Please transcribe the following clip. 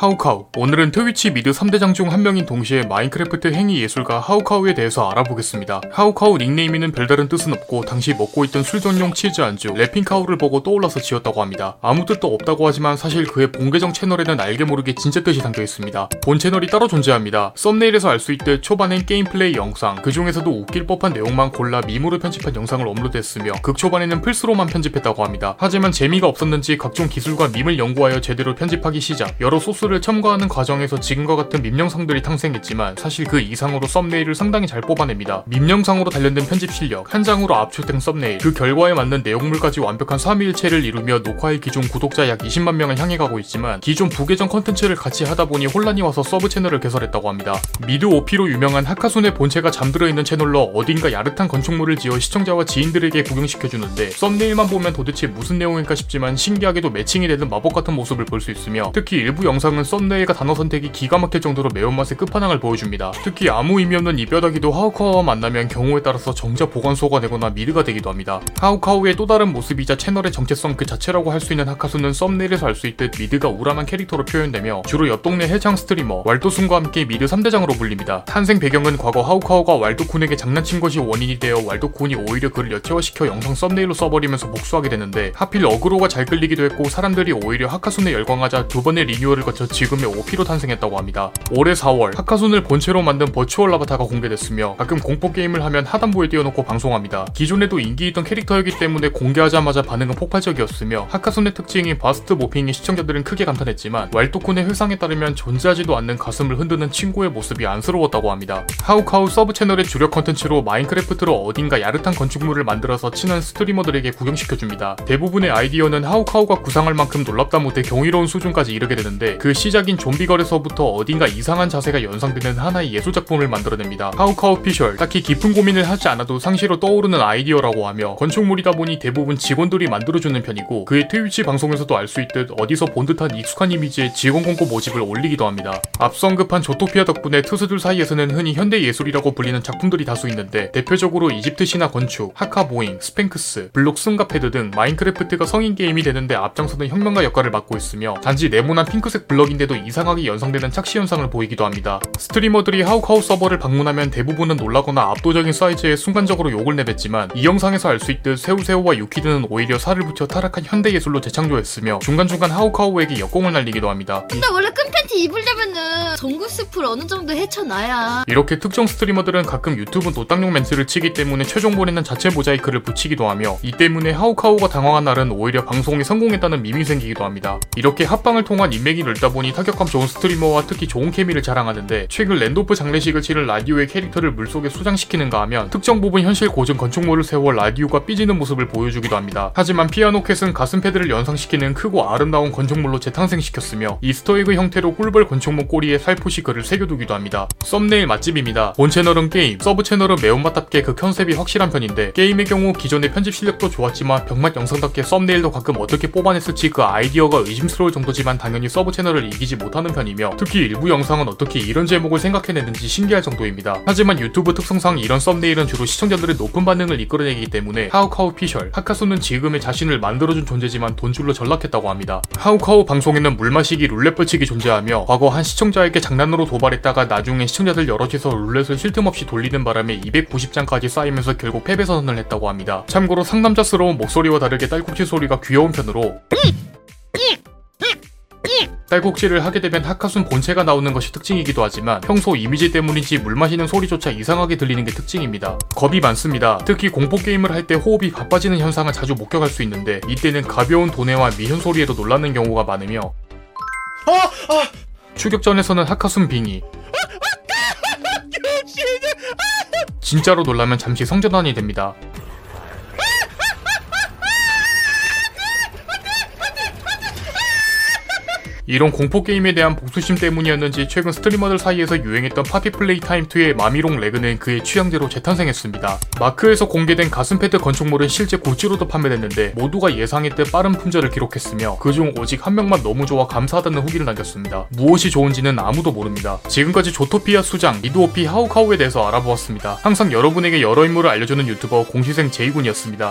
하우카우 오늘은 트위치 미드 3대장 중 한 명인 동시에 마인크래프트 행위 예술가 하우카우에 대해서 알아보겠습니다. 하우카우 닉네임에는 별다른 뜻은 없고 당시 먹고 있던 술 전용 치즈 안주 래핑카우를 보고 떠올라서 지었다고 합니다. 아무 뜻도 없다고 하지만 사실 그의 본 계정 채널에는 알게 모르게 진짜 뜻이 담겨 있습니다. 본 채널이 따로 존재합니다. 썸네일에서 알 수 있듯 초반엔 게임 플레이 영상 그 중에서도 웃길 법한 내용만 골라 밈으로 편집한 영상을 업로드했으며 극 초반에는 플스로만 편집했다고 합니다. 하지만 재미가 없었는지 각종 기술과 밈을 연구하여 제대로 편집하기 시작 여러 소스 를 첨가하는 과정에서 지금과 같은 밈 영상들이 탄생했지만 사실 그 이상으로 썸네일을 상당히 잘 뽑아냅니다. 밈 영상으로 단련된 편집 실력, 한 장으로 압축된 썸네일, 그 결과에 맞는 내용물까지 완벽한 삼위일체를 이루며 녹화의 기존 구독자 약 20만 명을 향해 가고 있지만 기존 부계정 컨텐츠를 같이 하다 보니 혼란이 와서 서브 채널을 개설했다고 합니다. 미드 OP로 유명한 하카순의 본체가 잠들어 있는 채널로 어딘가 야릇한 건축물을 지어 시청자와 지인들에게 구경시켜주는데 썸네일만 보면 도대체 무슨 내용일까 싶지만 신기하게도 매칭이 되는 마법 같은 모습을 볼 수 있으며 특히 일부 영상은 썸네일과 단어 선택이 기가 막힐 정도로 매운맛의 끝판왕을 보여줍니다. 특히 아무 의미 없는 이 뼈다귀도 하우카우와 만나면 경우에 따라서 정자 보관소가 되거나 미드가 되기도 합니다. 하우카우의 또 다른 모습이자 채널의 정체성 그 자체라고 할 수 있는 하카순은 썸네일에서 알 수 있듯 미드가 우람한 캐릭터로 표현되며 주로 옆 동네 해창 스트리머 왈도순과 함께 미드 3대장으로 불립니다. 탄생 배경은 과거 하우카우가 왈도쿤에게 장난친 것이 원인이 되어 왈도쿤이 오히려 그를 여체화시켜 영상 썸네일로 써버리면서 복수하게 되는데 하필 어그로가 잘 끌리기도 했고 사람들이 오히려 하카순에 열광하자 두 번의 리뉴얼을 거쳐 지금의 OP로 탄생했다고 합니다. 올해 4월 하카순을 본체로 만든 버추얼 아바타가 공개됐으며 가끔 공포 게임을 하면 하단부에 띄워놓고 방송합니다. 기존에도 인기 있던 캐릭터이기 때문에 공개하자마자 반응은 폭발적이었으며 하카순의 특징인 bust morphing에 시청자들은 크게 감탄했지만 왈도쿤의 회상에 따르면 존재하지도 않는 가슴을 흔드는 친구의 모습이 안쓰러웠다고 합니다. 하우카우 서브 채널의 주력 컨텐츠로 마인크래프트로 어딘가 야릇한 건축물을 만들어서 친한 스트리머들에게 구경시켜줍니다. 대부분의 아이디어는 하우카우가 구상할 만큼 놀랍다 못해 경이로운 수준까지 이르게 되는데 그 시작인 좀비걸에서부터 어딘가 이상한 자세가 연상되는 하나의 예술작품을 만들어냅니다. 하우카우 피셜 딱히 깊은 고민을 하지 않아도 상시로 떠오르는 아이디어라고 하며 건축물이다 보니 대부분 직원들이 만들어주는 편이고 그의 트위치 방송에서도 알 수 있듯 어디서 본 듯한 익숙한 이미지의 직원 공고 모집을 올리기도 합니다. 앞서 언급한 조토피아 덕분에 트수들 사이에서는 흔히 현대 예술이라고 불리는 작품들이 다수 있는데 대표적으로 이집트 신화 건축, 하카 보잉, 스팽크스, 블록 슴가패드 등 마인크래프트가 성인 게임이 되는데 앞장서는 혁명가 역할을 맡고 있으며 단지 네모난 핑크색 블럭 인데도 이상하게 연상되는 착시 현상을 보이기도 합니다. 스트리머들이 하우카우 서버를 방문하면 대부분은 놀라거나 압도적인 사이즈에 순간적으로 욕을 내뱉지만 이 영상에서 알 수 있듯 세우세우와 유키드는 오히려 살을 붙여 타락한 현대 예술로 재창조했으며 중간중간 하우카우에게 역공을 날리기도 합니다. 근데 원래 끈 팬티 입으려면은 전구 숲을 어느 정도 헤쳐놔야 이렇게 특정 스트리머들은 가끔 유튜브 노딱용 멘트를 치기 때문에 최종 본에는 자체 모자이크를 붙이기도 하며 이 때문에 하우카우가 당황한 날은 오히려 방송이 성공했다는 밈이 생기기도 합니다. 이렇게 합방을 통한 인맥이 늘다 보니 타격감 좋은 스트리머와 특히 좋은 케미를 자랑하는데 최근 랜도프 장례식을 치른 라디오의 캐릭터를 물속에 수장시키는가 하면 특정 부분 현실 고증 건축물을 세워 라디오가 삐지는 모습을 보여주기도 합니다. 하지만 피아노 캣은 가슴 패드를 연상시키는 크고 아름다운 건축물로 재탄생시켰으며 이스터에그 형태로 꿀벌 건축물 꼬리에 살포시 글을 새겨두기도 합니다. 썸네일 맛집입니다. 본 채널은 게임, 서브 채널은 매운맛답게 그 컨셉이 확실한 편인데 게임의 경우 기존의 편집 실력도 좋았지만 병맛 영상답게 썸네일도 가끔 어떻게 뽑아냈을지 그 아이디어가 의심스러울 정도지만 당연히 서브 채널을 이기지 못하는 편이며 특히 일부 영상은 어떻게 이런 제목을 생각해냈는지 신기할 정도입니다. 하지만 유튜브 특성상 이런 썸네일은 주로 시청자들의 높은 반응을 이끌어내기 때문에 하우카우 피셜, 하카순은 지금의 자신을 만들어준 존재지만 돈줄로 전락했다고 합니다. 하우카우 방송에는 물 마시기 룰렛 벌칙이 존재하며 과거 한 시청자에게 장난으로 도발했다가 나중에 시청자들 여럿이서 룰렛을 쉴 틈 없이 돌리는 바람에 290잔까지 쌓이면서 결국 패배 선언을 했다고 합니다. 참고로 상남자스러운 목소리와 다르게 딸꾹질 소리가 귀여운 편으로 딸꾹질을 하게 되면 하카순 본체가 나오는 것이 특징이기도 하지만 평소 이미지 때문인지 물 마시는 소리조차 이상하게 들리는 게 특징입니다. 겁이 많습니다. 특히 공포 게임을 할 때 호흡이 바빠지는 현상을 자주 목격할 수 있는데 이때는 가벼운 도내와 미현 소리에도 놀라는 경우가 많으며 추격전에서는 하카순 빙이 진짜로 놀라면 잠시 성전환이 됩니다. 이런 공포 게임에 대한 복수심 때문이었는지 최근 스트리머들 사이에서 유행했던 Poppy Playtime 2의 Mommy Long Legs는 그의 취향대로 재탄생했습니다. 마크에서 공개된 가슴 패드 건축물은 실제 굿즈로도 판매됐는데 모두가 예상했듯 빠른 품절을 기록했으며 그중 오직 한 명만 너무 좋아 감사하다는 후기를 남겼습니다. 무엇이 좋은지는 아무도 모릅니다. 지금까지 조토피아 수장, 미드오피 하우카우에 대해서 알아보았습니다. 항상 여러분에게 여러 인물을 알려주는 유튜버 공시생 제이군이었습니다.